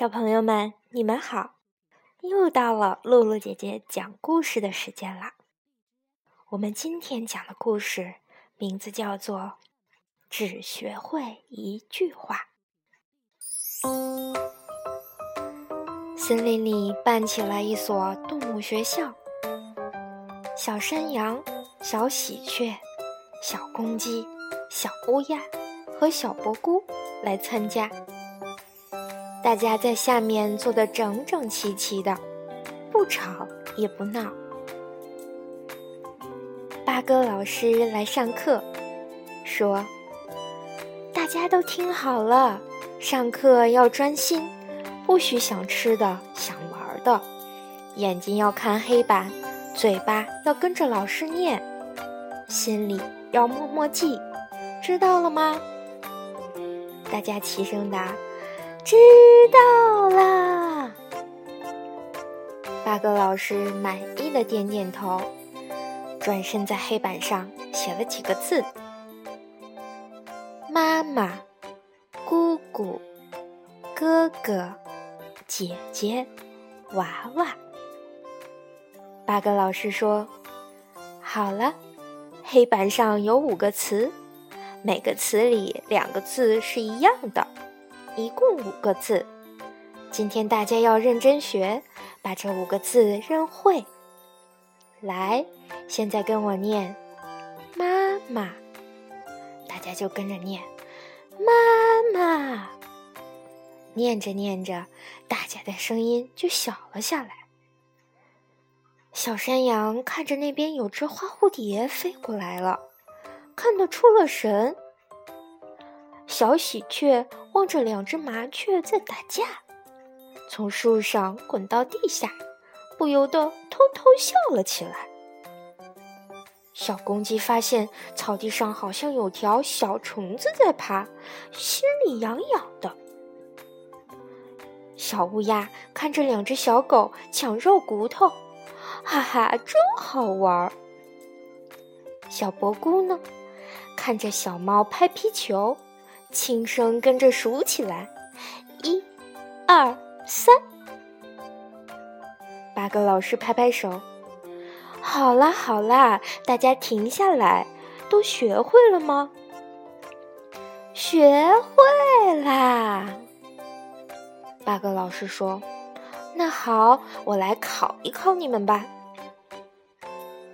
小朋友们，你们好！又到了露露姐姐讲故事的时间啦。我们今天讲的故事名字叫做《只学会一句话》。森林里办起了一所动物学校，小山羊、小喜鹊、小公鸡、小乌鸦和小蘑菇来参加。大家在下面坐得整整齐齐的，不吵也不闹。八哥老师来上课，说：“大家都听好了，上课要专心，不许想吃的、想玩的，眼睛要看黑板，嘴巴要跟着老师念，心里要默默记，知道了吗？”大家齐声答。知道啦，八哥老师满意的点点头，转身在黑板上写了几个字：妈妈、姑姑、哥哥、姐姐、娃娃。八哥老师说：“好了，黑板上有五个词，每个词里两个字是一样的。”一共五个字，今天大家要认真学，把这五个字认会。来，现在跟我念“妈妈”，大家就跟着念“妈妈”。念着念着，大家的声音就小了下来。小山羊看着那边有只花蝴蝶飞过来了，看得出了神。小喜鹊望着两只麻雀在打架，从树上滚到地下，不由得偷偷笑了起来。小公鸡发现草地上好像有条小虫子在爬，心里痒痒的。小乌鸦看着两只小狗抢肉骨头，哈哈，真好玩。小蘑菇呢，看着小猫拍皮球。轻声跟着数起来，一、二、三。八哥老师拍拍手，好啦好啦，大家停下来，都学会了吗？学会啦。八哥老师说：“那好，我来考一考你们吧。”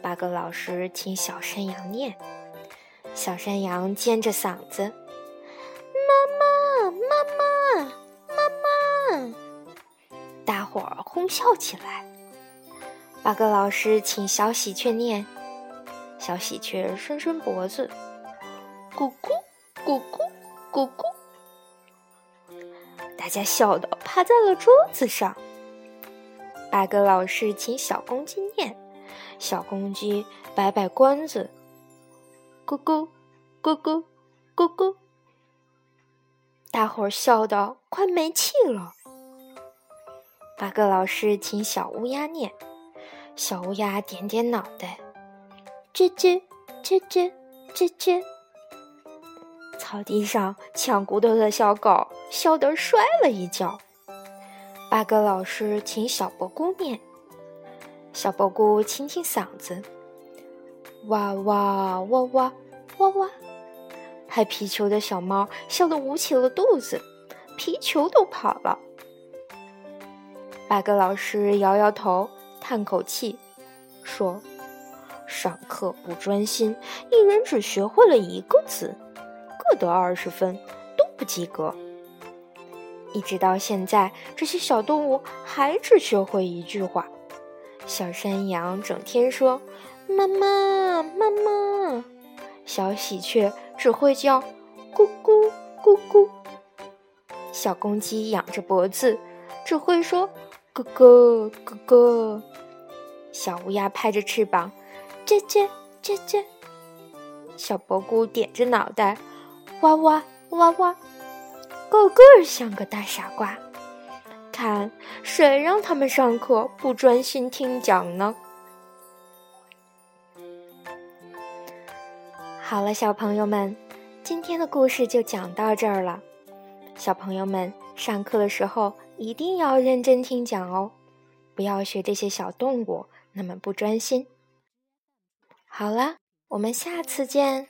八哥老师请小山羊念，小山羊尖着嗓子。妈妈，妈妈大伙儿哄笑起来。八哥老师请小喜鹊念，小喜鹊伸伸脖子，咕咕咕咕咕咕。大家笑得趴在了桌子上。八哥老师请小公鸡念，小公鸡摆摆关子，咕咕咕咕咕咕。大伙儿笑得快没气了。八哥老师请小乌鸦念，小乌鸦点点脑袋，吱吱吱吱吱吱。草地上抢骨头的小狗笑得摔了一跤。八哥老师请小蘑菇念，小蘑菇清清嗓子，哇哇哇哇哇哇。拍皮球的小猫笑得捂起了肚子，皮球都跑了。八哥老师摇摇头，叹口气，说：“上课不专心，一人只学会了一个字，各得二十分，都不及格。一直到现在，这些小动物还只学会一句话。小山羊整天说‘妈妈，妈妈’，小喜鹊只会叫‘咕咕咕咕’，小公鸡仰着脖子，只会说。”哥哥，哥哥，小乌鸦拍着翅膀，吱吱吱吱。小蘑菇点着脑袋，哇哇哇哇，个个像个大傻瓜。看谁让他们上课不专心听讲呢？好了，小朋友们，今天的故事就讲到这儿了。小朋友们，上课的时候一定要认真听讲哦，不要学这些小动物那么不专心。好了，我们下次见。